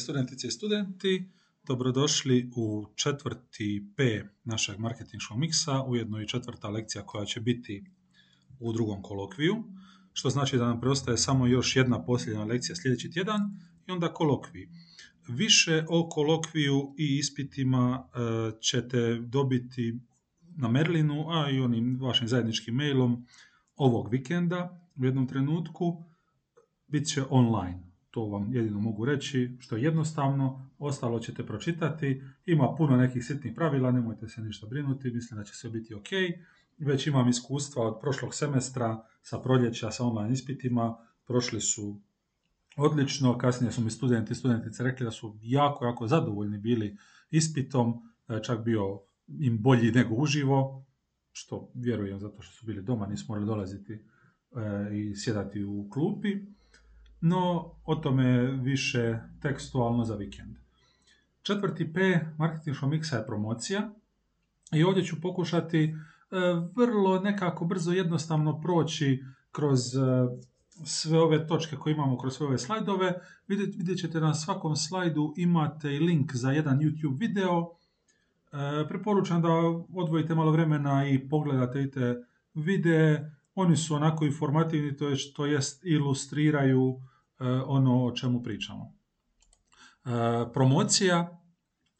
Studentice i studenti, dobrodošli u četvrti P našeg marketinškog miksa, ujedno i četvrta lekcija koja će biti u drugom kolokviju, što znači da nam preostaje samo još jedna posljednja lekcija sljedeći tjedan i onda kolokvij. Više o kolokviju i ispitima e, ćete dobiti na Merlinu, a i onim vašim zajedničkim mailom ovog vikenda u jednom trenutku. Bit će online to vam jedino mogu reći, što je jednostavno, ostalo ćete pročitati, ima puno nekih sitnih pravila, nemojte se ništa brinuti, mislim da će sve biti ok. Već imam iskustva od prošlog semestra sa proljeća, sa online ispitima, prošli su odlično, kasnije su mi studenti i studentice rekli da su jako, jako zadovoljni bili ispitom, čak bio im bolji nego uživo, što vjerujem zato što su bili doma, nisu morali dolaziti e, i sjedati u klupi no o tome više tekstualno za vikend. Četvrti P marketinškog miksa je promocija i ovdje ću pokušati e, vrlo nekako brzo jednostavno proći kroz e, sve ove točke koje imamo kroz sve ove slajdove. Vidjet, vidjet ćete na svakom slajdu imate i link za jedan YouTube video. E, preporučam da odvojite malo vremena i pogledate te videe. Oni su onako informativni, to, je, to jest ilustriraju ono o čemu pričamo. E, promocija,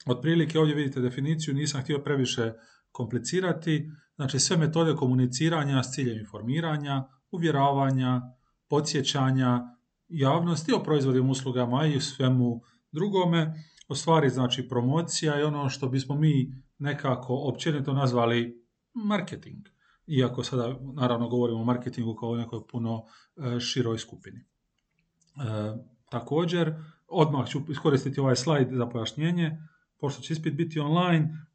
otprilike ovdje vidite definiciju, nisam htio previše komplicirati, znači sve metode komuniciranja s ciljem informiranja, uvjeravanja, podsjećanja javnosti o proizvodima, uslugama i svemu drugome. O stvari znači promocija je ono što bismo mi nekako općenito nazvali marketing. Iako sada naravno govorimo o marketingu kao o nekoj puno e, široj skupini. E, također, odmah ću iskoristiti ovaj slajd za pojašnjenje, pošto će ispit biti online,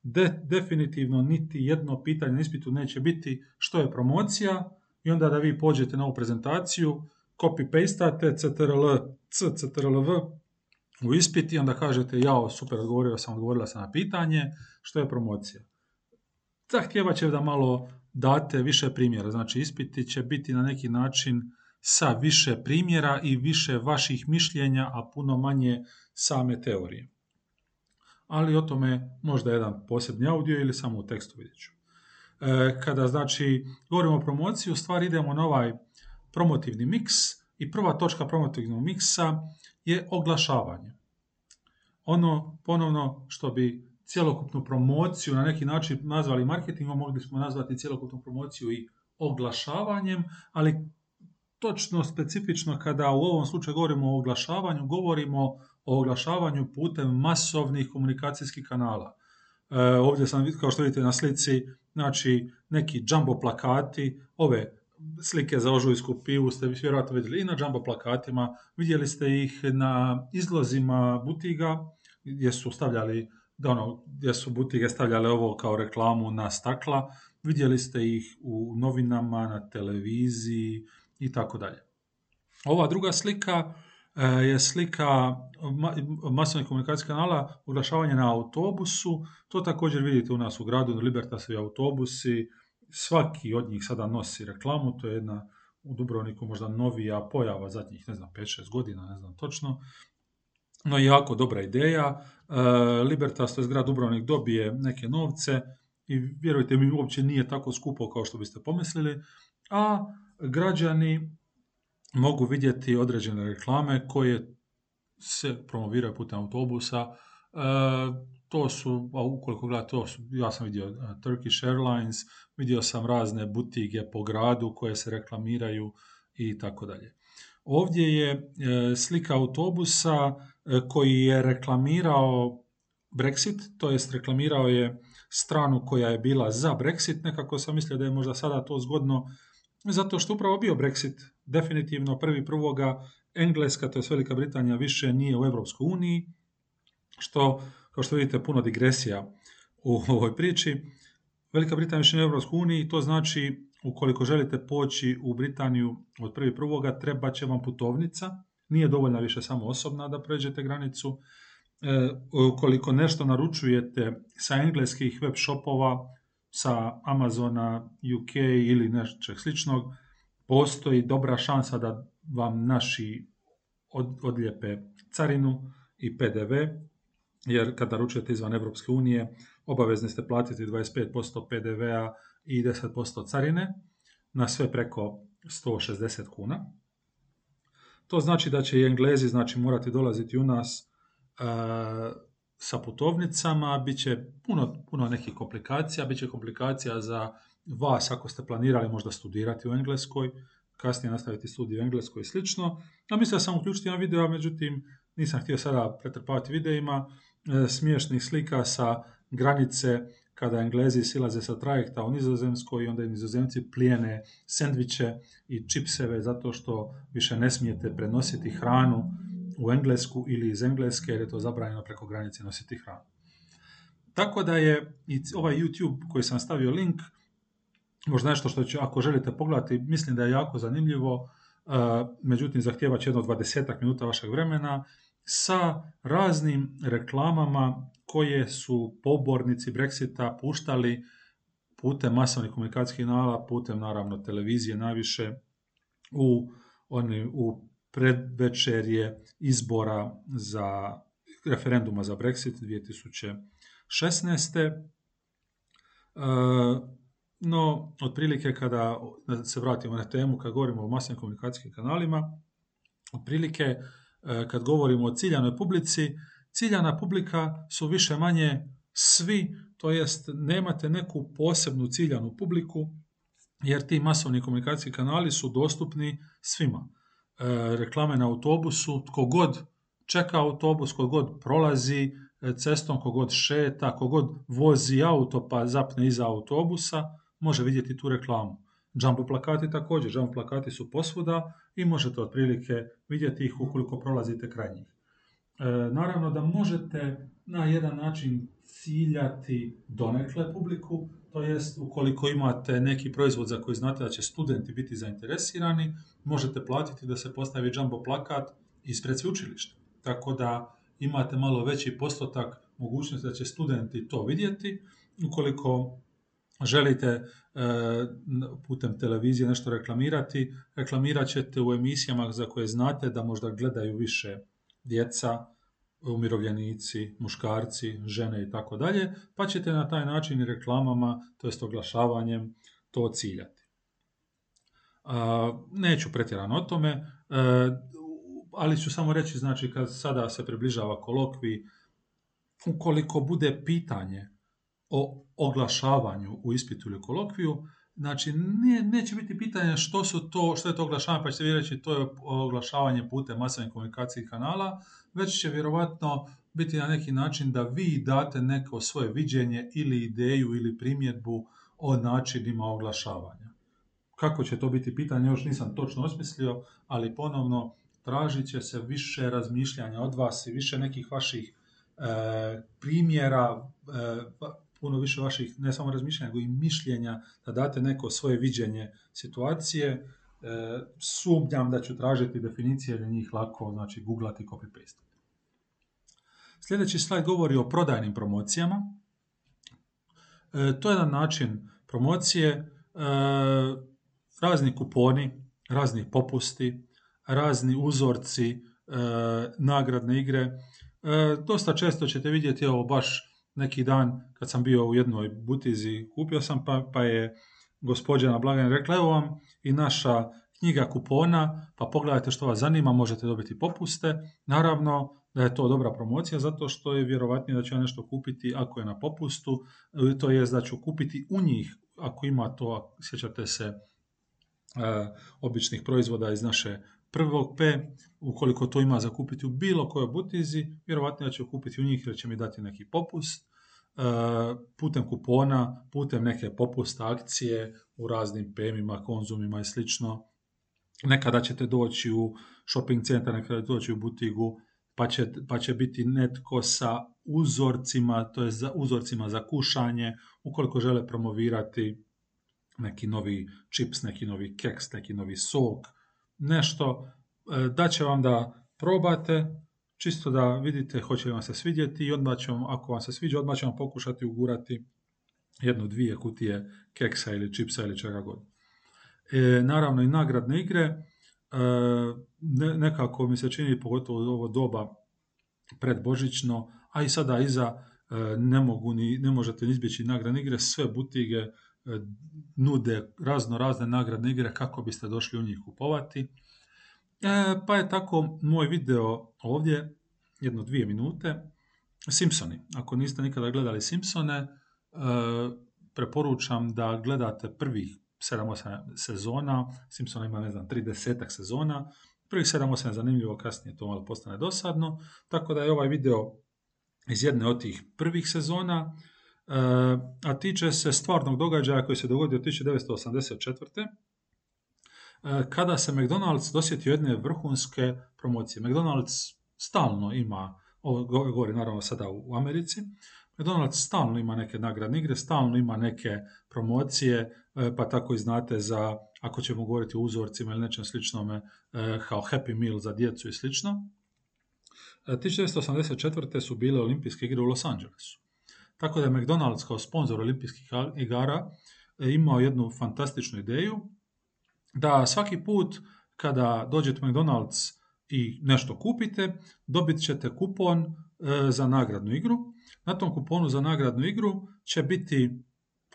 definitivno niti jedno pitanje na ispitu neće biti što je promocija. I onda da vi pođete na ovu prezentaciju, copy-pastate CTRL, C, CTRL-V u ispit i onda kažete jao, super, odgovorio sam, odgovorila sam na pitanje, što je promocija. Zahtjeva će da malo date više primjera, znači ispiti će biti na neki način sa više primjera i više vaših mišljenja, a puno manje same teorije. Ali o tome možda jedan posebni audio ili samo u tekstu vidjet ću. E, kada znači govorimo o promociji, u stvari idemo na ovaj promotivni miks i prva točka promotivnog miksa je oglašavanje. Ono ponovno što bi cjelokupnu promociju na neki način nazvali marketingom, mogli smo nazvati cjelokupnu promociju i oglašavanjem, ali točno specifično kada u ovom slučaju govorimo o oglašavanju, govorimo o oglašavanju putem masovnih komunikacijskih kanala. E, ovdje sam, kao što vidite na slici, znači neki jumbo plakati, ove slike za ožujsku pivu ste vjerojatno vidjeli i na jumbo plakatima, vidjeli ste ih na izlozima butiga gdje su stavljali da ono, gdje su butige stavljale ovo kao reklamu na stakla, vidjeli ste ih u novinama, na televiziji, i tako dalje. Ova druga slika e, je slika masovnih komunikacijskih kanala oglašavanje na autobusu. To također vidite u nas u gradu, Libertasovi autobusi. Svaki od njih sada nosi reklamu, to je jedna u Dubrovniku možda novija pojava zadnjih, ne znam, 5-6 godina, ne znam točno. No jako dobra ideja. E, Libertas, to je grad Dubrovnik, dobije neke novce i vjerujte mi, uopće nije tako skupo kao što biste pomislili. A građani mogu vidjeti određene reklame koje se promoviraju putem autobusa. E, to su, a ukoliko gledate, to su, ja sam vidio e, Turkish Airlines, vidio sam razne butige po gradu koje se reklamiraju i tako dalje. Ovdje je e, slika autobusa koji je reklamirao Brexit, to jest reklamirao je stranu koja je bila za Brexit, nekako sam mislio da je možda sada to zgodno zato što upravo bio Brexit definitivno prvi prvoga Engleska, to je Velika Britanija, više nije u Europskoj uniji, što, kao što vidite, puno digresija u ovoj priči. Velika Britanija više nije u Europskoj uniji, to znači ukoliko želite poći u Britaniju od prvi prvoga, treba će vam putovnica, nije dovoljna više samo osobna da pređete granicu. E, ukoliko nešto naručujete sa engleskih web shopova, sa Amazona UK ili nečeg sličnog, postoji dobra šansa da vam naši od, carinu i PDV, jer kada naručujete izvan Europske unije, obavezni ste platiti 25% PDV-a i 10% carine na sve preko 160 kuna. To znači da će i Englezi znači, morati dolaziti u nas uh, sa putovnicama, bit će puno, puno nekih komplikacija, bit će komplikacija za vas ako ste planirali možda studirati u Engleskoj, kasnije nastaviti studij u Engleskoj i slično. A mislio sam uključiti jedan video, međutim nisam htio sada pretrpavati videima. E, smiješnih slika sa granice kada Englezi silaze sa trajekta u Nizozemskoj i onda i Nizozemci plijene sendviče i čipseve zato što više ne smijete prenositi hranu u Englesku ili iz Engleske jer je to zabranjeno preko granice nositi hranu. Tako da je i ovaj YouTube koji sam stavio link, možda nešto što će, ako želite pogledati, mislim da je jako zanimljivo, međutim zahtjeva će jedno 20 minuta vašeg vremena, sa raznim reklamama koje su pobornici Brexita puštali putem masovnih komunikacijskih kanala, putem naravno televizije najviše u, oni, u predvečerje izbora za referenduma za Brexit 2016. E, no, otprilike kada se vratimo na temu, kad govorimo o masovnim komunikacijskim kanalima, otprilike e, kad govorimo o ciljanoj publici, ciljana publika su više manje svi, to jest nemate neku posebnu ciljanu publiku, jer ti masovni komunikacijski kanali su dostupni svima. E, reklame na autobusu, tko god čeka autobus, tko god prolazi e, cestom, tko god šeta, tko god vozi auto pa zapne iza autobusa, može vidjeti tu reklamu. Jumbo plakati također, jumbo plakati su posvuda i možete otprilike vidjeti ih ukoliko prolazite kraj njih. E, naravno da možete na jedan način ciljati donekle publiku, to jest ukoliko imate neki proizvod za koji znate da će studenti biti zainteresirani, možete platiti da se postavi jumbo plakat ispred sveučilišta. Tako da imate malo veći postotak mogućnosti da će studenti to vidjeti. Ukoliko želite e, putem televizije nešto reklamirati, reklamirat ćete u emisijama za koje znate da možda gledaju više djeca, umirovljenici, muškarci, žene i tako dalje, pa ćete na taj način i reklamama, to jest oglašavanjem, to ciljati. Neću pretjerano o tome, e, ali ću samo reći, znači, kad sada se približava kolokvi, ukoliko bude pitanje o oglašavanju u ispitu ili kolokviju, Znači, nije, neće biti pitanje što su to, što je to oglašavanje, pa ćete vi reći to je oglašavanje putem masovnih komunikacijskih kanala, već će vjerovatno biti na neki način da vi date neko svoje viđenje ili ideju ili primjedbu o načinima oglašavanja. Kako će to biti pitanje, još nisam točno osmislio, ali ponovno tražit će se više razmišljanja od vas i više nekih vaših e, primjera, e, puno više vaših ne samo razmišljanja, nego i mišljenja, da date neko svoje viđenje situacije. E, sumnjam da ću tražiti definicije da njih lako znači googlati copy-paste. Sljedeći slajd govori o prodajnim promocijama. E, to je jedan način promocije, e, razni kuponi, razni popusti, razni uzorci, e, nagradne igre. Dosta često ćete vidjeti ovo baš neki dan kad sam bio u jednoj butizi, kupio sam pa, pa je gospođa na rekla evo vam i naša knjiga kupona, pa pogledajte što vas zanima, možete dobiti popuste. Naravno da je to dobra promocija zato što je vjerovatnije da ću ja nešto kupiti ako je na popustu, e, to je da ću kupiti u njih ako ima to, sjećate se, e, običnih proizvoda iz naše prvog P, ukoliko to ima za kupiti u bilo kojoj butizi, vjerovatno ću kupiti u njih jer će mi dati neki popust, e, putem kupona, putem neke popusta akcije u raznim PM-ima, konzumima i slično. Nekada ćete doći u shopping centar, nekada ćete doći u butigu, pa će, pa će biti netko sa uzorcima, to je za uzorcima za kušanje, ukoliko žele promovirati neki novi čips, neki novi keks, neki novi sok, nešto, e, da će vam da probate, čisto da vidite hoće li vam se svidjeti i odmah ćemo, ako vam se sviđa, odmah ćemo pokušati ugurati jednu, dvije kutije keksa ili čipsa ili čega god. E, naravno i nagradne igre, e, nekako mi se čini, pogotovo ovo doba predbožićno, a i sada iza ne, mogu ni, ne možete ni izbjeći nagradne igre, sve butige nude razno razne nagradne igre kako biste došli u njih kupovati. Pa je tako moj video ovdje, jedno dvije minute, Simpsoni. Ako niste nikada gledali Simpsone, preporučam da gledate prvih 7-8 sezona, Simpsona ima ne znam 30 sezona, prvih 7-8 je zanimljivo, kasnije to malo postane dosadno, tako da je ovaj video iz jedne od tih prvih sezona, a tiče se stvarnog događaja koji se dogodio 1984. kada se McDonald's dosjetio jedne vrhunske promocije. McDonald's stalno ima, ovo govori naravno sada u Americi, McDonald's stalno ima neke nagradne igre, stalno ima neke promocije, e, pa tako i znate za, ako ćemo govoriti o uzorcima ili nečem sličnome, e, kao Happy Meal za djecu i slično. 1984. E, su bile olimpijske igre u Los Angelesu. Tako da je McDonald's kao sponsor olimpijskih igara imao jednu fantastičnu ideju da svaki put kada dođete McDonald's i nešto kupite, dobit ćete kupon za nagradnu igru. Na tom kuponu za nagradnu igru će biti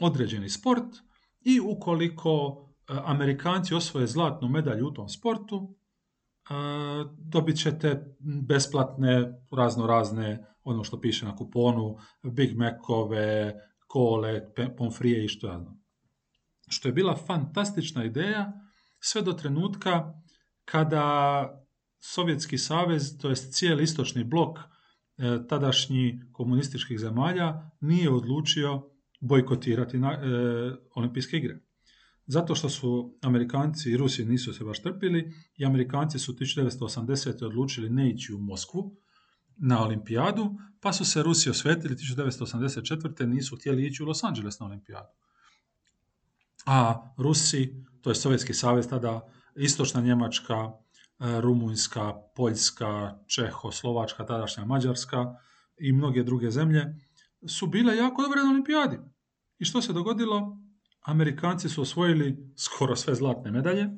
određeni sport i ukoliko e, Amerikanci osvoje zlatnu medalju u tom sportu, e, dobit ćete besplatne razno razne, ono što piše na kuponu, Big Macove, kole, pomfrije i što znam. Što je bila fantastična ideja sve do trenutka kada Sovjetski savez, to jest cijeli istočni blok, E, tadašnji komunističkih zemalja nije odlučio bojkotirati e, olimpijske igre. Zato što su Amerikanci i Rusi nisu se baš trpili i Amerikanci su 1980. odlučili ne ići u Moskvu na olimpijadu, pa su se Rusi osvetili 1984. nisu htjeli ići u Los Angeles na olimpijadu. A Rusi, to je Sovjetski savez tada, Istočna Njemačka, E, Rumunjska, Poljska, Čeho, Slovačka, tadašnja Mađarska i mnoge druge zemlje su bile jako dobre na olimpijadi. I što se dogodilo? Amerikanci su osvojili skoro sve zlatne medalje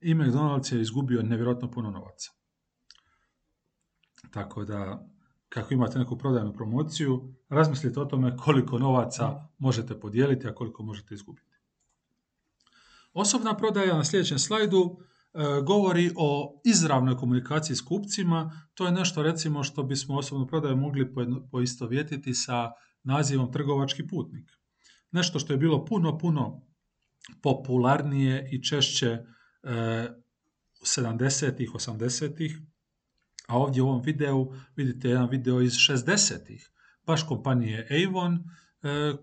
i McDonald's je izgubio nevjerojatno puno novaca. Tako da, kako imate neku prodajnu promociju, razmislite o tome koliko novaca možete podijeliti, a koliko možete izgubiti. Osobna prodaja na sljedećem slajdu E, govori o izravnoj komunikaciji s kupcima. To je nešto recimo što bismo osobno prodaju mogli poistovjetiti sa nazivom trgovački putnik. Nešto što je bilo puno, puno popularnije i češće e, 70-ih, 80-ih, a ovdje u ovom videu vidite jedan video iz 60-ih, baš kompanije Avon, e,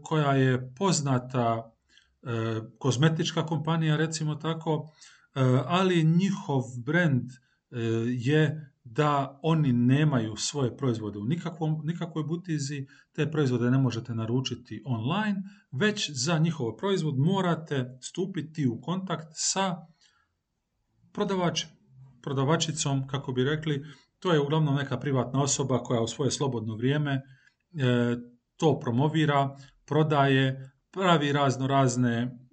koja je poznata e, kozmetička kompanija, recimo tako, E, ali njihov brand e, je da oni nemaju svoje proizvode u nikakvom, nikakvoj butizi, te proizvode ne možete naručiti online, već za njihov proizvod morate stupiti u kontakt sa prodavačem, prodavačicom, kako bi rekli, to je uglavnom neka privatna osoba koja u svoje slobodno vrijeme e, to promovira, prodaje, pravi razno razne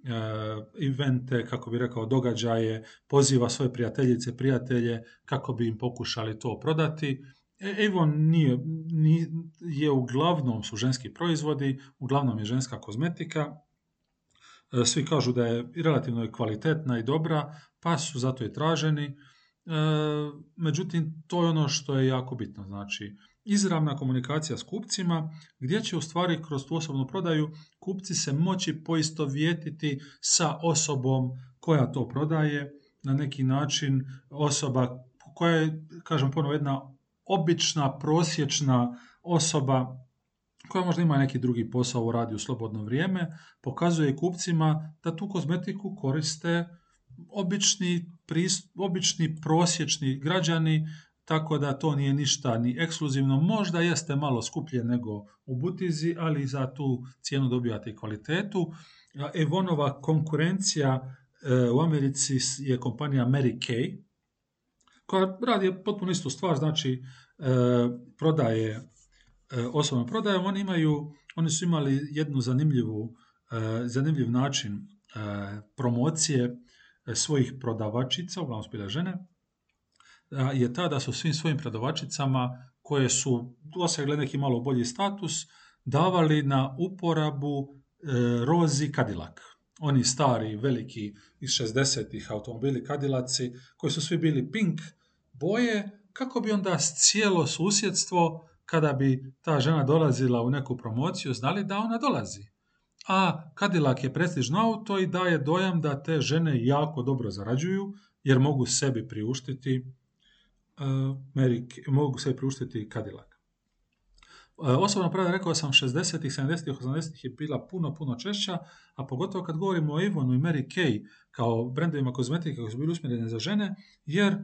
evente, eh, kako bi rekao, događaje, poziva svoje prijateljice, prijatelje kako bi im pokušali to prodati. Evo nije, nije, je uglavnom su ženski proizvodi, uglavnom je ženska kozmetika. Eh, svi kažu da je relativno kvalitetna i dobra, pa su zato i traženi. Međutim, to je ono što je jako bitno. Znači, izravna komunikacija s kupcima, gdje će u stvari kroz tu osobnu prodaju kupci se moći poistovjetiti sa osobom koja to prodaje, na neki način osoba koja je, kažem ponovo, jedna obična, prosječna osoba koja možda ima neki drugi posao, radi u slobodno vrijeme, pokazuje kupcima da tu kozmetiku koriste obični, obični prosječni građani tako da to nije ništa ni ekskluzivno. Možda jeste malo skuplje nego u butizi, ali za tu cijenu dobijate i kvalitetu. Evonova konkurencija e, u Americi je kompanija Mary Kay, koja radi potpuno istu stvar, znači e, prodaje e, osobno prodaje. Oni imaju, oni su imali jednu zanimljivu, zanimljiv način promocije svojih prodavačica, uglavnom su žene, je ta da su svim svojim prodavačicama koje su dosegle neki malo bolji status, davali na uporabu e, Rozi Cadillac. Oni stari, veliki iz 60-ih automobili Cadillaci, koji su svi bili pink boje, kako bi onda cijelo susjedstvo, kada bi ta žena dolazila u neku promociju, znali da ona dolazi. A Cadillac je prestižno auto i daje dojam da te žene jako dobro zarađuju, jer mogu sebi priuštiti uh, mogu sebi priuštiti Cadillac. Uh, osobno pravo rekao sam 60-ih, 70-ih, 80-ih je bila puno, puno češća, a pogotovo kad govorimo o Avonu i Mary Kay kao brendovima kozmetike koji su bili usmjereni za žene, jer,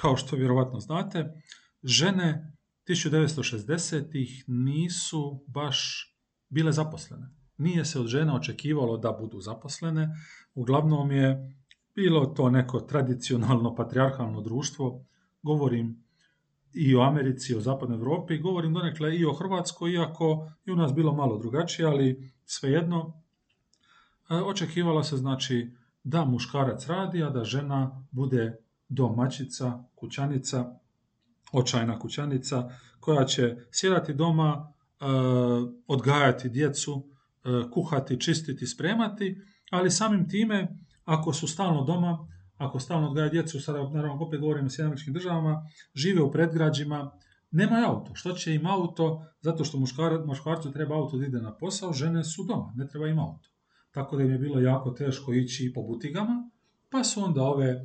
kao što vjerovatno znate, žene 1960-ih nisu baš bile zaposlene. Nije se od žena očekivalo da budu zaposlene, uglavnom je bilo to neko tradicionalno patrijarhalno društvo, govorim i o Americi, i o zapadnoj Europi, govorim donekle i o Hrvatskoj, iako i u nas bilo malo drugačije, ali svejedno e, očekivalo se znači da muškarac radi, a da žena bude domaćica, kućanica, očajna kućanica, koja će sjedati doma, e, odgajati djecu, e, kuhati, čistiti, spremati, ali samim time ako su stalno doma, ako stalno odgaja djecu, sada naravno opet govorimo o Sjedinim državama, žive u predgrađima, nema auto. Što će im auto? Zato što muškarcu treba auto da ide na posao, žene su doma, ne treba im auto. Tako da im je bilo jako teško ići po butigama, pa su onda ove e,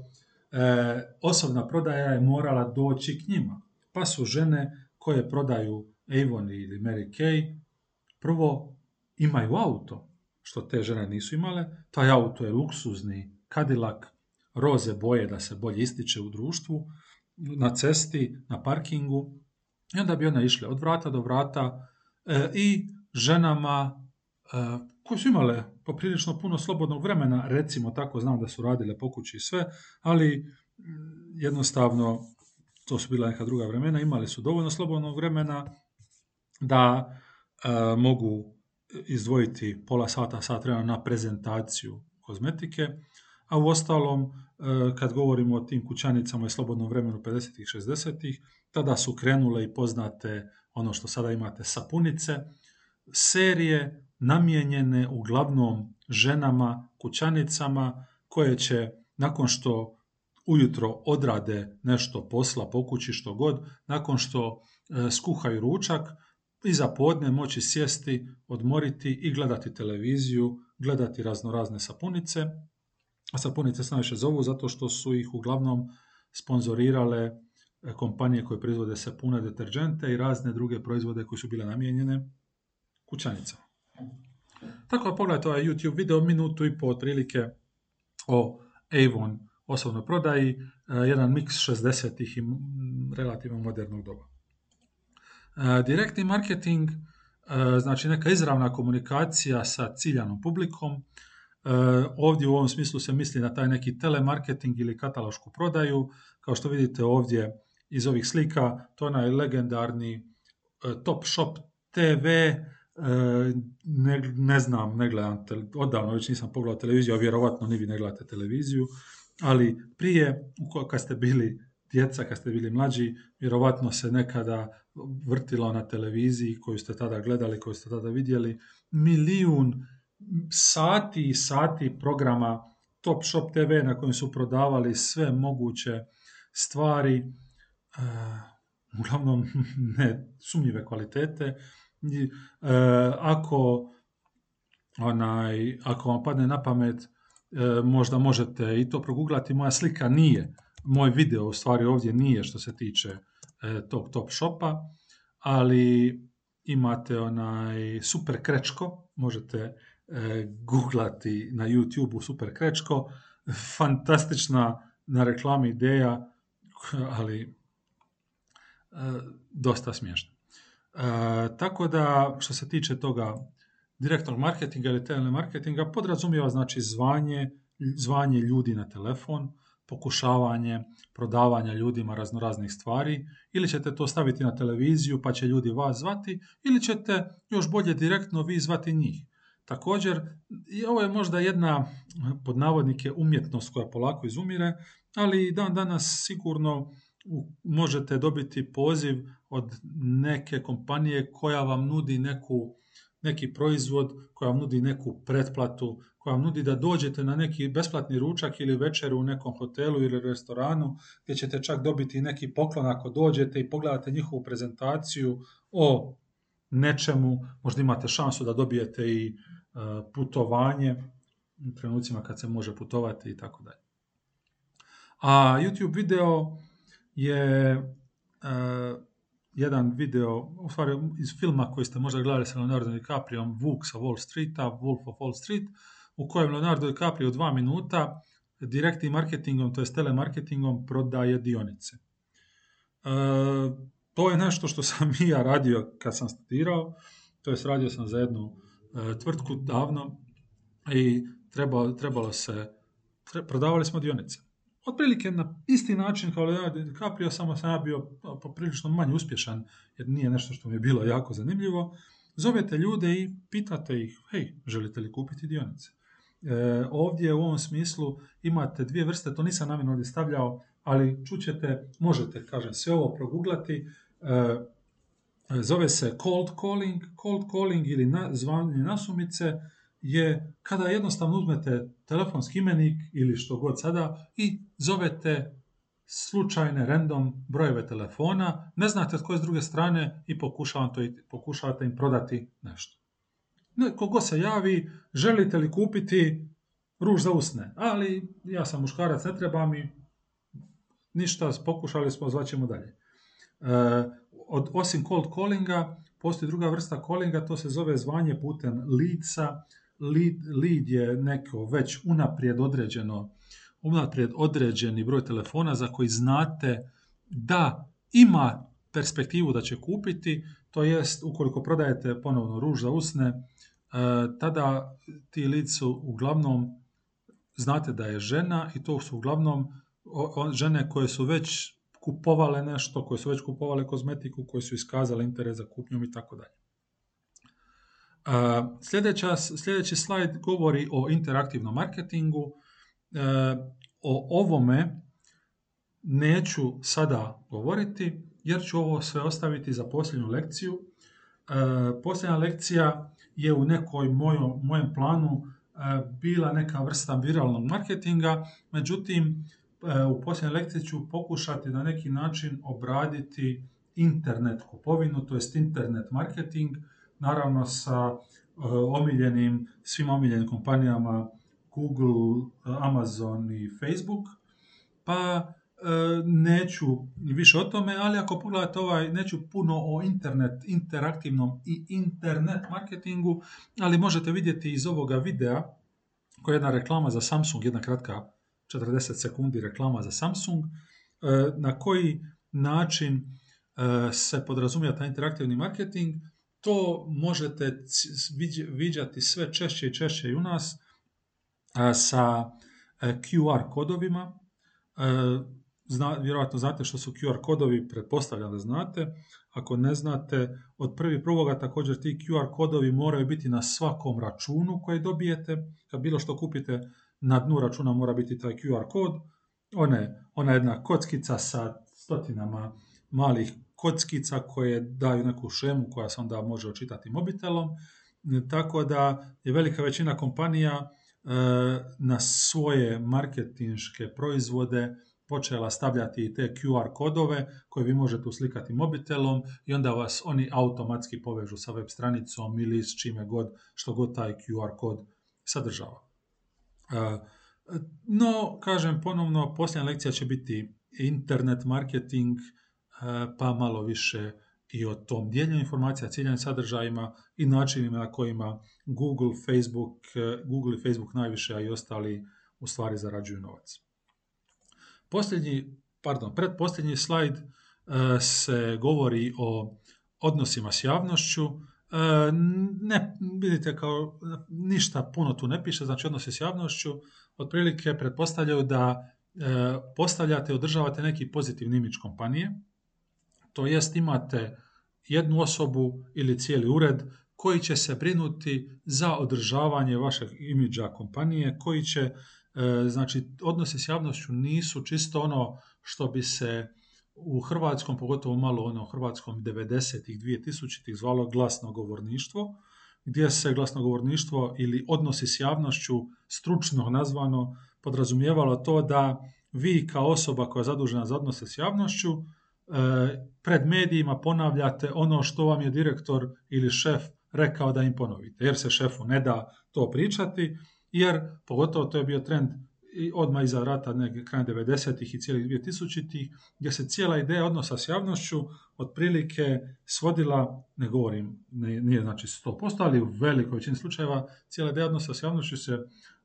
osobna prodaja je morala doći k njima. Pa su žene koje prodaju Avon ili Mary Kay, prvo imaju auto, što te žene nisu imale. Taj auto je luksuzni Cadillac, roze boje da se bolje ističe u društvu, na cesti, na parkingu. I onda bi one išle od vrata do vrata e, i ženama e, koje su imale poprilično puno slobodnog vremena, recimo tako, znam da su radile po kući i sve, ali jednostavno to su bila neka druga vremena, imali su dovoljno slobodnog vremena da e, mogu izdvojiti pola sata, sat vremena na prezentaciju kozmetike, a u ostalom, e, kad govorimo o tim kućanicama i slobodnom vremenu 50-ih, 60-ih, tada su krenule i poznate ono što sada imate sapunice, serije namijenjene uglavnom ženama, kućanicama, koje će nakon što ujutro odrade nešto posla po kući što god, nakon što e, skuhaju ručak, za podne moći sjesti, odmoriti i gledati televiziju, gledati raznorazne sapunice. Sapunice se najviše zovu zato što su ih uglavnom sponzorirale e, kompanije koje proizvode sapune, deterđente i razne druge proizvode koje su bile namijenjene kućanicama. Tako da pogledajte ovaj YouTube video, minutu i po otprilike o Avon osobnoj prodaji, e, jedan miks 60-ih i relativno modernog doba. E, direktni marketing, znači neka izravna komunikacija sa ciljanom publikom. E, ovdje u ovom smislu se misli na taj neki telemarketing ili katalošku prodaju. Kao što vidite ovdje iz ovih slika, to je onaj legendarni Top Shop TV, ne, ne znam, ne gledam, odavno već nisam pogledao televiziju, a vjerovatno ni vi ne gledate televiziju, ali prije, kad ste bili djeca, kad ste bili mlađi, vjerovatno se nekada vrtilo na televiziji koju ste tada gledali, koju ste tada vidjeli, milijun sati i sati programa Top Shop TV na kojem su prodavali sve moguće stvari, e, uglavnom ne sumnjive kvalitete. E, ako, onaj, ako vam padne na pamet, e, možda možete i to proguglati, moja slika nije, moj video u stvari ovdje nije što se tiče tog top shopa, ali imate onaj super krečko, možete googlati na YouTube super krečko, fantastična na reklami ideja, ali e, dosta smiješna. tako da, što se tiče toga direktnog marketinga ili telemarketinga, podrazumijeva znači zvanje, zvanje ljudi na telefon, pokušavanje prodavanja ljudima raznoraznih stvari ili ćete to staviti na televiziju pa će ljudi vas zvati ili ćete još bolje direktno vi zvati njih. Također, i ovo je možda jedna pod navodnike umjetnost koja polako izumire, ali dan danas sigurno možete dobiti poziv od neke kompanije koja vam nudi neku, neki proizvod, koja vam nudi neku pretplatu, koja vam nudi da dođete na neki besplatni ručak ili večeru u nekom hotelu ili restoranu gdje ćete čak dobiti neki poklon ako dođete i pogledate njihovu prezentaciju o nečemu, možda imate šansu da dobijete i putovanje u trenucima kad se može putovati i tako dalje. A YouTube video je uh, jedan video, u stvari iz filma koji ste možda gledali sa Leonardo DiCaprio, Vuk sa Wall Streeta, Wolf of Wall Street, u kojem Leonardo DiCaprio dva minuta direktnim marketingom, to je telemarketingom, prodaje dionice. Uh, to je nešto što sam i ja radio kad sam studirao, to je radio sam za jednu tvrtku davno i trebalo, trebalo se, tre, prodavali smo dionice otprilike na isti način kao Leonardo DiCaprio, samo sam ja bio poprilično manje uspješan, jer nije nešto što mi je bilo jako zanimljivo. Zovete ljude i pitate ih, hej, želite li kupiti dionice? E, ovdje u ovom smislu imate dvije vrste, to nisam namjerno ovdje stavljao, ali čućete, možete, kažem, sve ovo proguglati. E, zove se cold calling, cold calling ili na, zvanje nasumice, je kada jednostavno uzmete telefonski imenik ili što god sada i zovete slučajne random brojeve telefona, ne znate tko je s druge strane i pokušavate, pokušavate im prodati nešto. Kogo se javi, želite li kupiti ruž za usne, ali ja sam muškarac, ne treba mi ništa, pokušali smo, zvaćemo dalje. E, od, osim cold callinga, postoji druga vrsta callinga, to se zove zvanje putem lica, lead, lead je neko već unaprijed određeno, unaprijed određeni broj telefona za koji znate da ima perspektivu da će kupiti, to jest ukoliko prodajete ponovno ruž za usne, e, tada ti su uglavnom znate da je žena i to su uglavnom žene koje su već kupovale nešto, koje su već kupovale kozmetiku, koje su iskazale interes za kupnjom i tako dalje. Sljedeća, sljedeći slajd govori o interaktivnom marketingu. E, o ovome neću sada govoriti jer ću ovo sve ostaviti za posljednju lekciju. E, posljednja lekcija je u nekoj mojem planu e, bila neka vrsta viralnog marketinga, međutim u posljednjoj lekciji ću pokušati na neki način obraditi internet kupovinu, to jest internet marketing, naravno sa e, omiljenim, svim omiljenim kompanijama Google, Amazon i Facebook, pa e, neću više o tome, ali ako pogledate ovaj, neću puno o internet, interaktivnom i internet marketingu, ali možete vidjeti iz ovoga videa, koja je jedna reklama za Samsung, jedna kratka 40 sekundi reklama za Samsung, e, na koji način se podrazumija taj interaktivni marketing, to možete viđati sve češće i češće i u nas sa e, QR kodovima. E, zna, vjerojatno znate što su QR kodovi, pretpostavljam da znate. Ako ne znate, od prvi prvoga također ti QR kodovi moraju biti na svakom računu koji dobijete. Kad bilo što kupite, na dnu računa mora biti taj QR kod. One, ona jedna kockica sa stotinama malih kockica koje daju neku šemu koja se onda može očitati mobitelom. Tako da je velika većina kompanija e, na svoje marketinške proizvode počela stavljati te QR kodove koje vi možete uslikati mobitelom i onda vas oni automatski povežu sa web stranicom ili s čime god, što god taj QR kod sadržava. E, no, kažem ponovno, posljednja lekcija će biti internet marketing, pa malo više i o tom dijeljenju informacija, ciljanim sadržajima i načinima na kojima Google, Facebook, Google i Facebook najviše, a i ostali u stvari zarađuju novac. Posljednji, pardon, predposljednji slajd se govori o odnosima s javnošću. Ne, vidite kao ništa puno tu ne piše, znači odnosi s javnošću otprilike pretpostavljaju da postavljate, održavate neki pozitivni imidž kompanije, to jest imate jednu osobu ili cijeli ured koji će se brinuti za održavanje vašeg imidža kompanije, koji će, e, znači, odnosi s javnošću nisu čisto ono što bi se u hrvatskom, pogotovo malo ono hrvatskom 90-ih, 2000-ih zvalo glasnogovorništvo, gdje se glasnogovorništvo ili odnosi s javnošću stručno nazvano podrazumijevalo to da vi kao osoba koja je zadužena za odnose s javnošću e, pred medijima ponavljate ono što vam je direktor ili šef rekao da im ponovite, jer se šefu ne da to pričati, jer pogotovo to je bio trend i odmah iza rata neke krajem 90-ih i cijelih 2000-ih, gdje se cijela ideja odnosa s javnošću otprilike svodila, ne govorim, nije znači 100%, ali u velikoj većini slučajeva cijela ideja odnosa s javnošću se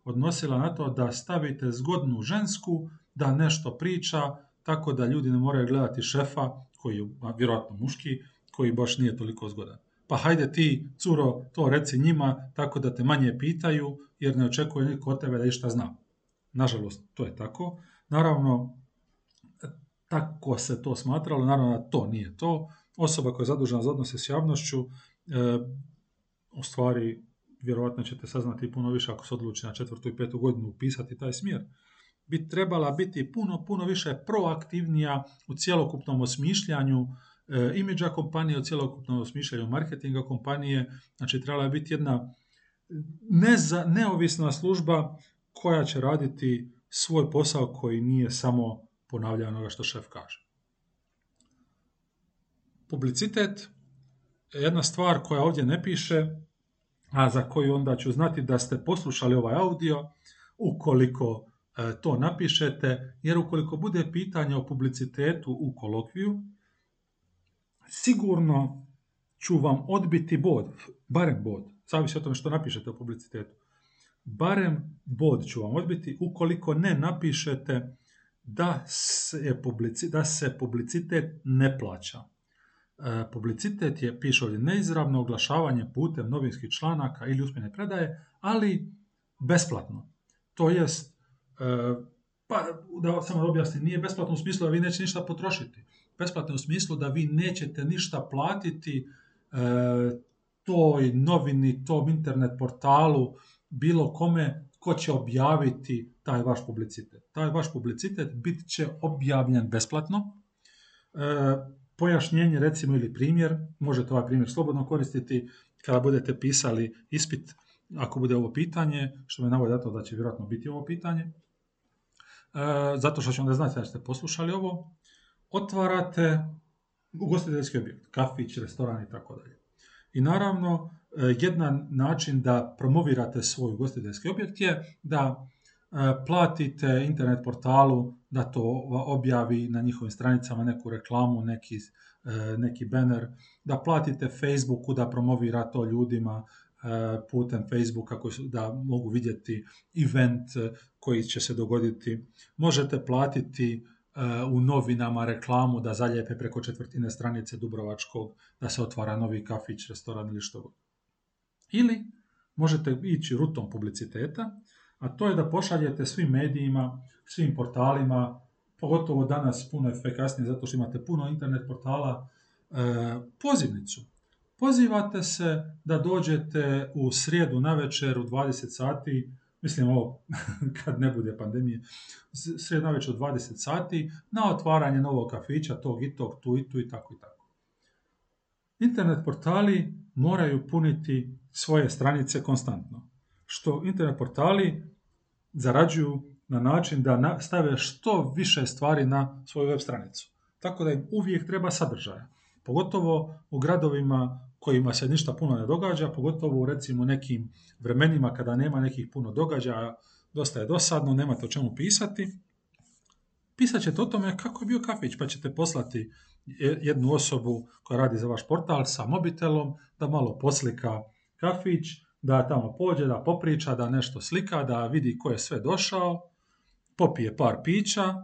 odnosila na to da stavite zgodnu žensku da nešto priča, tako da ljudi ne moraju gledati šefa, koji je vjerojatno muški, koji baš nije toliko zgodan. Pa hajde ti, curo, to reci njima, tako da te manje pitaju, jer ne očekuje niko od tebe da išta zna. Nažalost, to je tako. Naravno, tako se to smatralo, naravno da to nije to. Osoba koja je zadužena za odnose s javnošću, e, u stvari, vjerojatno ćete saznati puno više ako se odluči na četvrtu i petu godinu upisati taj smjer, bi trebala biti puno, puno više proaktivnija u cjelokupnom osmišljanju e, imidža kompanije, u cjelokupnom osmišljanju marketinga kompanije. Znači, trebala je biti jedna neovisna služba koja će raditi svoj posao koji nije samo ponavljanje onoga što šef kaže. Publicitet je jedna stvar koja ovdje ne piše, a za koju onda ću znati da ste poslušali ovaj audio, ukoliko e, to napišete, jer ukoliko bude pitanje o publicitetu u kolokviju, sigurno ću vam odbiti bod, barem bod, zavisi o tome što napišete o publicitetu barem bod ću vam odbiti ukoliko ne napišete da se, publici, da se publicitet ne plaća. E, publicitet je, piše ovdje, neizravno oglašavanje putem novinskih članaka ili uspjene predaje, ali besplatno. To jest, e, pa da samo objasnim, nije besplatno u smislu da vi nećete ništa potrošiti. Besplatno u smislu da vi nećete ništa platiti e, toj novini, tom internet portalu, bilo kome ko će objaviti taj vaš publicitet. Taj vaš publicitet bit će objavljen besplatno. E, pojašnjenje recimo ili primjer, možete ovaj primjer slobodno koristiti kada budete pisali ispit, ako bude ovo pitanje, što me navodi da će vjerojatno biti ovo pitanje, e, zato što će onda znati da ste poslušali ovo, otvarate ugostiteljski objekt, kafić, restoran i tako dalje. I naravno, jedan način da promovirate svoj ugostiteljski objekt je da e, platite internet portalu da to objavi na njihovim stranicama neku reklamu, neki, e, neki banner, da platite Facebooku da promovira to ljudima putem Facebooka koji da mogu vidjeti event koji će se dogoditi. Možete platiti u novinama reklamu da zaljepe preko četvrtine stranice Dubrovačkog da se otvara novi kafić, restoran ili što god. Ili možete ići rutom publiciteta, a to je da pošaljete svim medijima, svim portalima, pogotovo danas puno efikasnije zato što imate puno internet portala, e, pozivnicu. Pozivate se da dođete u srijedu na večer u 20 sati mislim ovo kad ne bude pandemije, sredna već od 20 sati, na otvaranje novog kafića, tog i tog, tu i tu i tako i tako. Internet portali moraju puniti svoje stranice konstantno. Što internet portali zarađuju na način da stave što više stvari na svoju web stranicu. Tako da im uvijek treba sadržaja. Pogotovo u gradovima kojima se ništa puno ne događa, pogotovo u recimo nekim vremenima kada nema nekih puno događaja, dosta je dosadno, nemate o čemu pisati. Pisat ćete o tome kako je bio kafić, pa ćete poslati jednu osobu koja radi za vaš portal sa mobitelom, da malo poslika kafić, da tamo pođe, da popriča, da nešto slika, da vidi ko je sve došao, popije par pića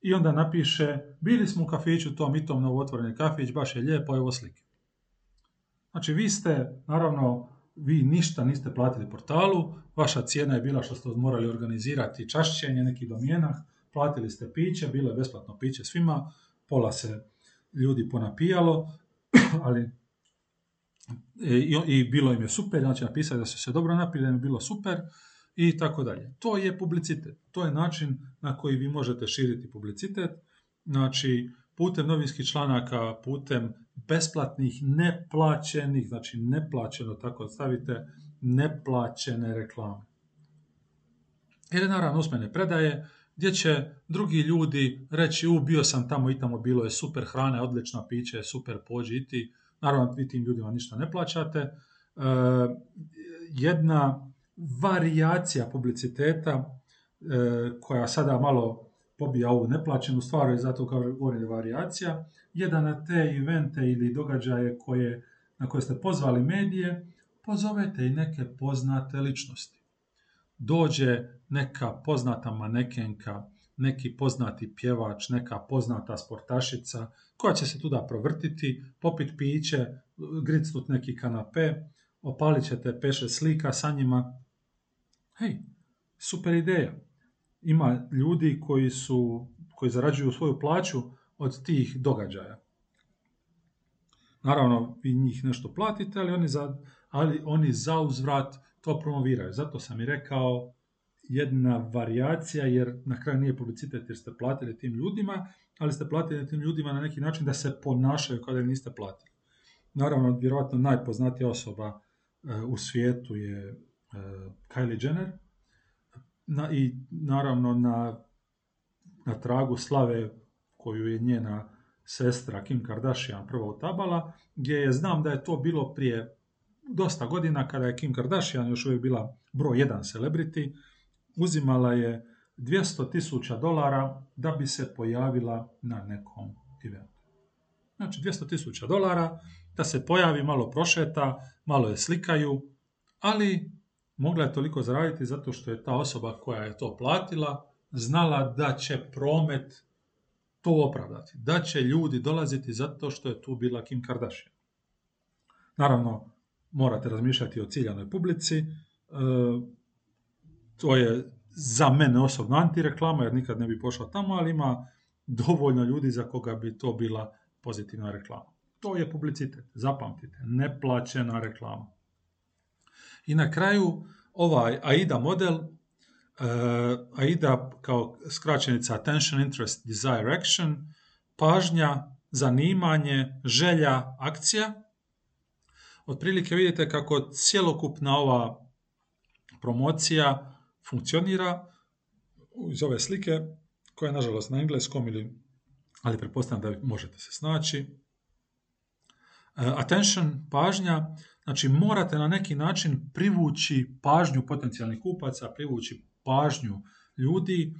i onda napiše bili smo u kafiću tom i tom novotvoreni kafić, baš je lijepo, evo slike. Znači vi ste, naravno, vi ništa niste platili portalu, vaša cijena je bila što ste morali organizirati čašćenje nekih domjena, platili ste piće, bilo je besplatno piće svima, pola se ljudi ponapijalo, ali i, i bilo im je super, znači napisali da su se dobro napili, da im je bilo super i tako dalje. To je publicitet, to je način na koji vi možete širiti publicitet, znači putem novinskih članaka, putem besplatnih, neplaćenih, znači neplaćeno, tako stavite, neplaćene reklame. Ili naravno usmene predaje, gdje će drugi ljudi reći, u, bio sam tamo i tamo, bilo je super hrana, odlična piće, super pođi i ti. Naravno, vi tim ljudima ništa ne plaćate. E, jedna varijacija publiciteta e, koja sada malo pobija ovu neplaćenu stvar i zato kao govorim je varijacija, jedan na te evente ili događaje koje, na koje ste pozvali medije, pozovete i neke poznate ličnosti. Dođe neka poznata manekenka, neki poznati pjevač, neka poznata sportašica, koja će se tuda provrtiti, popit piće, gricnut neki kanape, opalit ćete peše slika sa njima. Hej, super ideja. Ima ljudi koji, su, koji zarađuju svoju plaću od tih događaja. Naravno, vi njih nešto platite, ali oni za, ali oni za uzvrat to promoviraju. Zato sam i rekao jedna varijacija, jer na kraju nije publicitet jer ste platili tim ljudima, ali ste platili tim ljudima na neki način da se ponašaju kao da im niste platili. Naravno, vjerojatno najpoznatija osoba e, u svijetu je e, Kylie Jenner i naravno na, na tragu slave koju je njena sestra Kim Kardashian prvo utabala, gdje je znam da je to bilo prije dosta godina kada je Kim Kardashian još uvijek bila broj jedan celebrity, uzimala je 200 tisuća dolara da bi se pojavila na nekom eventu. Znači 200 tisuća dolara da se pojavi, malo prošeta, malo je slikaju, ali mogla je toliko zaraditi zato što je ta osoba koja je to platila znala da će promet to opravdati, da će ljudi dolaziti zato što je tu bila Kim Kardashian. Naravno, morate razmišljati o ciljanoj publici, e, to je za mene osobno antireklama, jer nikad ne bi pošla tamo, ali ima dovoljno ljudi za koga bi to bila pozitivna reklama. To je publicitet, zapamtite, neplaćena reklama. I na kraju, ovaj AIDA model, uh, AIDA kao skraćenica Attention, Interest, Desire, Action, pažnja, zanimanje, želja, akcija. Otprilike vidite kako cjelokupna ova promocija funkcionira iz ove slike, koja je nažalost na engleskom, ili, ali pretpostavljam da možete se snaći. E, attention, pažnja, znači morate na neki način privući pažnju potencijalnih kupaca, privući pažnju ljudi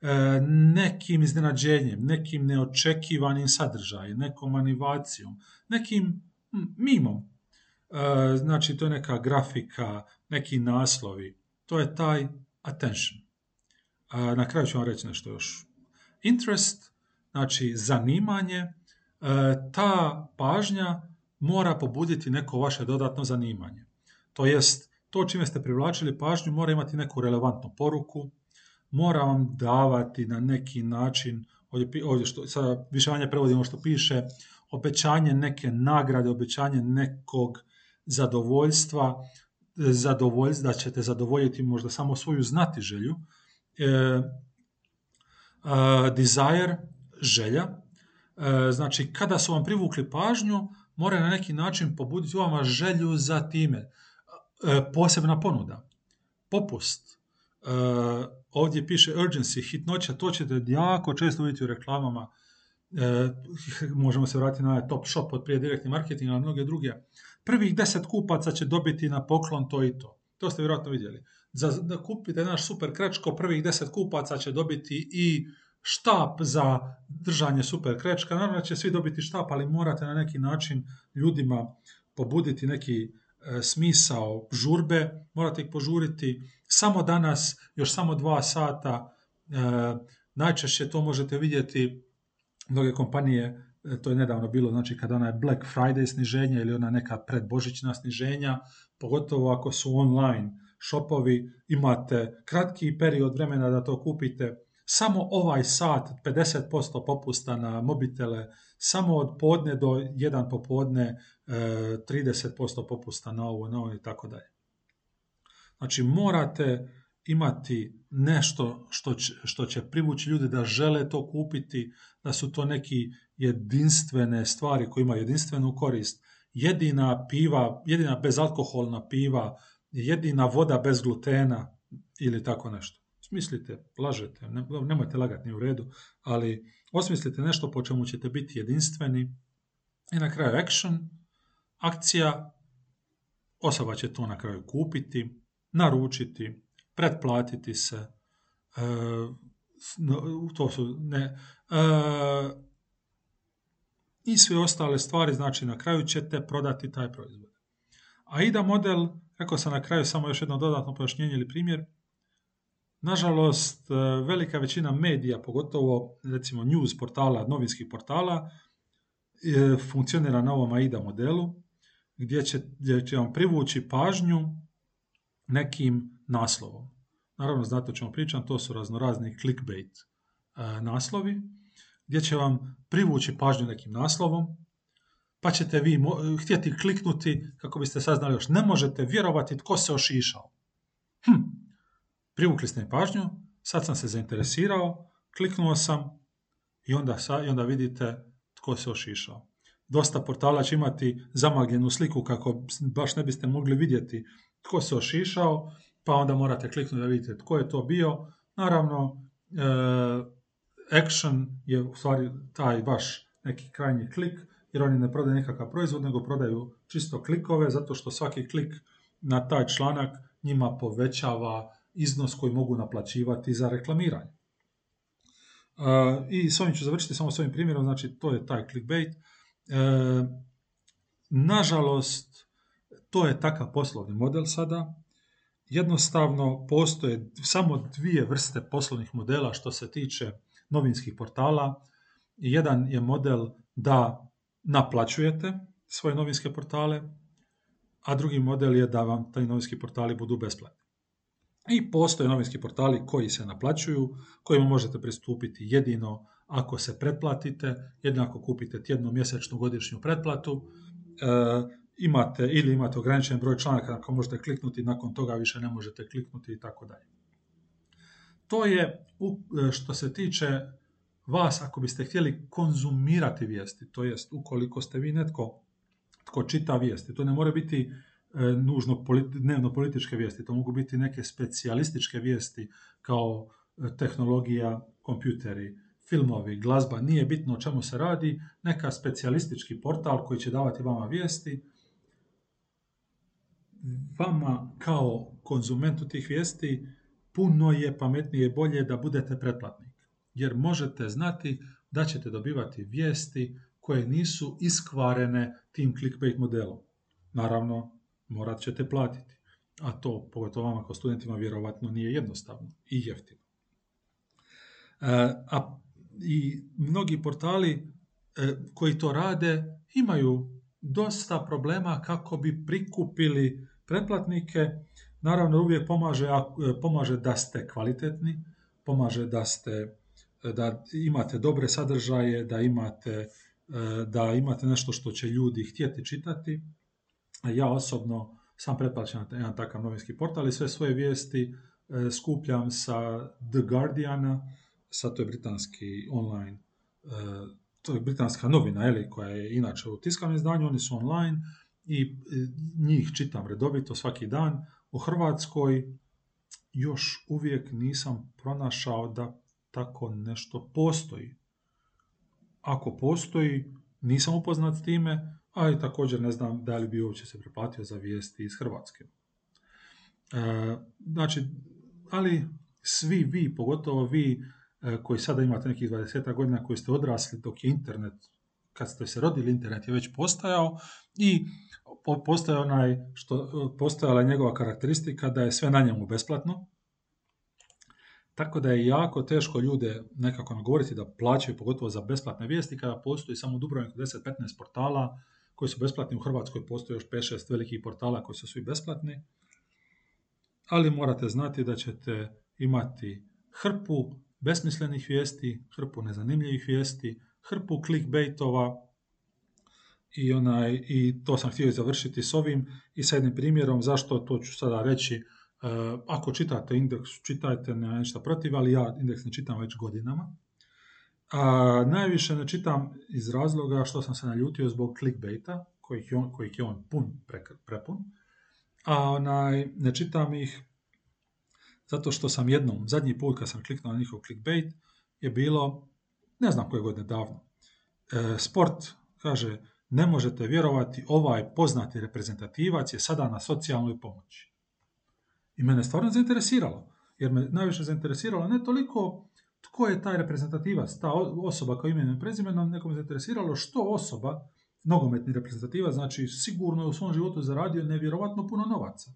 e, nekim iznenađenjem, nekim neočekivanim sadržajem, nekom animacijom, nekim mimom. E, znači, to je neka grafika, neki naslovi. To je taj attention. A na kraju ću vam reći nešto još. Interest, znači zanimanje, e, ta pažnja mora pobuditi neko vaše dodatno zanimanje. To jest, to čime ste privlačili pažnju mora imati neku relevantnu poruku, mora vam davati na neki način, ovdje, ovdje što, sada više manje prevodimo što piše, obećanje neke nagrade, obećanje nekog zadovoljstva, zadovoljstvo, da ćete zadovoljiti možda samo svoju znati želju. E, desire, želja, e, znači kada su vam privukli pažnju, mora na neki način pobuditi u vama želju za time. E, posebna ponuda, popust, e, ovdje piše urgency, hitnoća, to ćete jako često vidjeti u reklamama, e, možemo se vratiti na top shop od prije direktni marketing, ali mnoge druge prvih deset kupaca će dobiti na poklon to i to. To ste vjerojatno vidjeli. Za, da kupite naš super krečko, prvih deset kupaca će dobiti i štap za držanje super krečka. Naravno će svi dobiti štap, ali morate na neki način ljudima pobuditi neki e, smisao žurbe, morate ih požuriti. Samo danas, još samo dva sata, e, najčešće to možete vidjeti mnoge kompanije E, to je nedavno bilo, znači kada ona je Black Friday sniženja ili ona neka predbožićna sniženja, pogotovo ako su online shopovi, imate kratki period vremena da to kupite, samo ovaj sat 50% popusta na mobitele, samo od podne do jedan popodne 30% e, popusta na ovo, na ovo i tako dalje. Znači morate imati nešto što će, što će privući ljude da žele to kupiti, da su to neki jedinstvene stvari koje imaju jedinstvenu korist. Jedina piva, jedina bezalkoholna piva, jedina voda bez glutena ili tako nešto. Smislite, lažete, nemojte lagati ni u redu, ali osmislite nešto po čemu ćete biti jedinstveni i na kraju action, akcija, osoba će to na kraju kupiti, naručiti, pretplatiti se, e, to su ne, e, i sve ostale stvari, znači na kraju ćete prodati taj proizvod. AIDA model, rekao sam na kraju samo još jedno dodatno pojašnjenje ili primjer, nažalost e, velika većina medija, pogotovo recimo news portala, novinskih portala, funkcionira na ovom AIDA modelu, gdje će, gdje će vam privući pažnju nekim naslovom. Naravno, znate o čemu pričam, to su raznorazni clickbait e, naslovi, gdje će vam privući pažnju nekim naslovom, pa ćete vi htjeti kliknuti kako biste saznali još. Ne možete vjerovati tko se ošišao. Hm, privukli ste mi pažnju, sad sam se zainteresirao, kliknuo sam i onda, i onda vidite tko se ošišao. Dosta portala će imati zamagljenu sliku kako baš ne biste mogli vidjeti tko se ošišao, pa onda morate kliknuti da vidite tko je to bio. Naravno, e, action je u stvari taj vaš neki krajnji klik, jer oni ne prodaju nekakav proizvod, nego prodaju čisto klikove, zato što svaki klik na taj članak njima povećava iznos koji mogu naplaćivati za reklamiranje. E, I s ovim ću završiti samo s ovim primjerom, znači to je taj clickbait. E, nažalost, to je takav poslovni model sada. Jednostavno postoje samo dvije vrste poslovnih modela što se tiče novinskih portala. Jedan je model da naplaćujete svoje novinske portale, a drugi model je da vam taj novinski portali budu besplatni. I postoje novinski portali koji se naplaćuju, kojima možete pristupiti jedino ako se pretplatite, jedino ako kupite tjednu, mjesečnu, godišnju pretplatu. E, imate ili imate ograničen broj članaka ako možete kliknuti, nakon toga više ne možete kliknuti i tako dalje. To je što se tiče vas ako biste htjeli konzumirati vijesti, to jest ukoliko ste vi netko tko čita vijesti. To ne mora biti e, nužno dnevno političke vijesti, to mogu biti neke specijalističke vijesti kao e, tehnologija, kompjuteri, filmovi, glazba, nije bitno o čemu se radi, neka specijalistički portal koji će davati vama vijesti vama kao konzumentu tih vijesti puno je pametnije i bolje da budete pretplatnik. Jer možete znati da ćete dobivati vijesti koje nisu iskvarene tim clickbait modelom. Naravno, morat ćete platiti. A to, pogotovo vama kao studentima, vjerovatno nije jednostavno i jeftino. E, a i mnogi portali e, koji to rade imaju dosta problema kako bi prikupili pretplatnike. Naravno, uvijek pomaže, pomaže da ste kvalitetni, pomaže da ste da imate dobre sadržaje, da imate, da imate nešto što će ljudi htjeti čitati. Ja osobno sam pretplaćen na jedan takav novinski portal i sve svoje vijesti e, skupljam sa The Guardiana, sa to je britanski online, e, to je britanska novina, eli, koja je inače u tiskanom izdanju, oni su online, i e, njih čitam redovito svaki dan. U Hrvatskoj još uvijek nisam pronašao da tako nešto postoji. Ako postoji, nisam upoznat s time, a i također ne znam da li bi uopće se preplatio za vijesti iz Hrvatske. E, znači, ali svi vi, pogotovo vi e, koji sada imate nekih 20 godina koji ste odrasli dok je internet, kad ste se rodili, internet je već postajao i postoje onaj što postojala je njegova karakteristika da je sve na njemu besplatno. Tako da je jako teško ljude nekako nagovoriti da plaćaju pogotovo za besplatne vijesti kada postoji samo u Dubrovniku 10-15 portala koji su besplatni. U Hrvatskoj postoji još 5-6 velikih portala koji su svi besplatni. Ali morate znati da ćete imati hrpu besmislenih vijesti, hrpu nezanimljivih vijesti, hrpu clickbaitova, i, onaj, i to sam htio završiti s ovim i s jednim primjerom zašto to ću sada reći ako čitate indeks, čitajte, nema ništa protiv, ali ja indeks ne čitam već godinama. A, najviše ne čitam iz razloga što sam se naljutio zbog clickbaita, kojih je on, kojih je on pun, prepun. A onaj, ne čitam ih zato što sam jednom, zadnji put kad sam kliknuo na njihov clickbait, je bilo, ne znam koje godine davno, e, sport, kaže, ne možete vjerovati, ovaj poznati reprezentativac je sada na socijalnoj pomoći. I mene stvarno zainteresiralo, jer me najviše zainteresiralo ne toliko tko je taj reprezentativac, ta osoba koja imenom i prezimenom, nekom je zainteresiralo što osoba, nogometni reprezentativac, znači sigurno je u svom životu zaradio nevjerovatno puno novaca.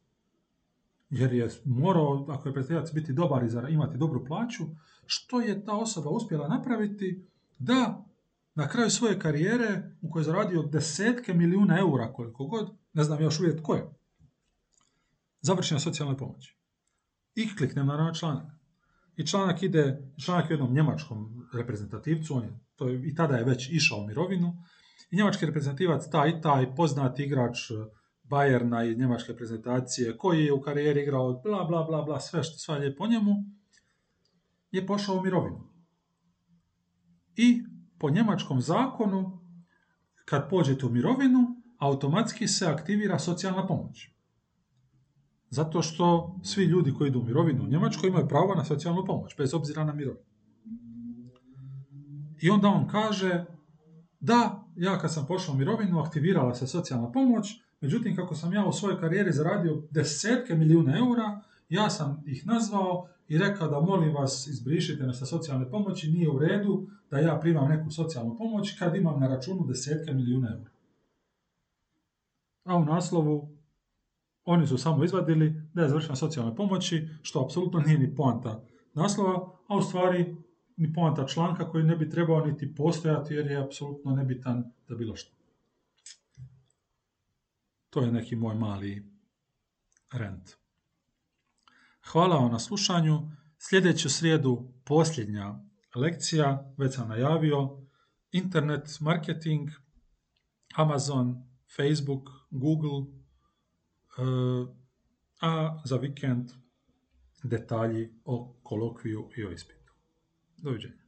Jer je morao, ako je reprezentativac, biti dobar i imati dobru plaću, što je ta osoba uspjela napraviti da na kraju svoje karijere u kojoj je zaradio desetke milijuna eura koliko god, ne znam još uvijek tko je, završi na socijalnoj pomoći. I kliknem na članak. I članak ide, članak je jednom njemačkom reprezentativcu, on je, to je, i tada je već išao u mirovinu, i njemački reprezentativac, taj taj poznati igrač Bayerna i njemačke reprezentacije, koji je u karijeri igrao bla bla bla bla, sve što sva lijepo njemu, je pošao u mirovinu. I po njemačkom zakonu, kad pođete u mirovinu, automatski se aktivira socijalna pomoć. Zato što svi ljudi koji idu u mirovinu u Njemačkoj imaju pravo na socijalnu pomoć, bez obzira na mirovinu. I onda on kaže, da, ja kad sam pošao u mirovinu, aktivirala se socijalna pomoć, međutim, kako sam ja u svojoj karijeri zaradio desetke milijuna eura, ja sam ih nazvao i rekao da molim vas izbrišite me sa socijalne pomoći, nije u redu da ja primam neku socijalnu pomoć kad imam na računu desetke milijuna eura. A u naslovu oni su samo izvadili da je završena socijalna pomoći, što apsolutno nije ni poanta naslova, a u stvari ni poanta članka koji ne bi trebao niti postojati jer je apsolutno nebitan za bilo što. To je neki moj mali rent. Hvala vam na slušanju. Sljedeću srijedu posljednja lekcija, već sam najavio, internet marketing, Amazon, Facebook, Google, eh, a za vikend detalji o kolokviju i o ispitu. Doviđenja.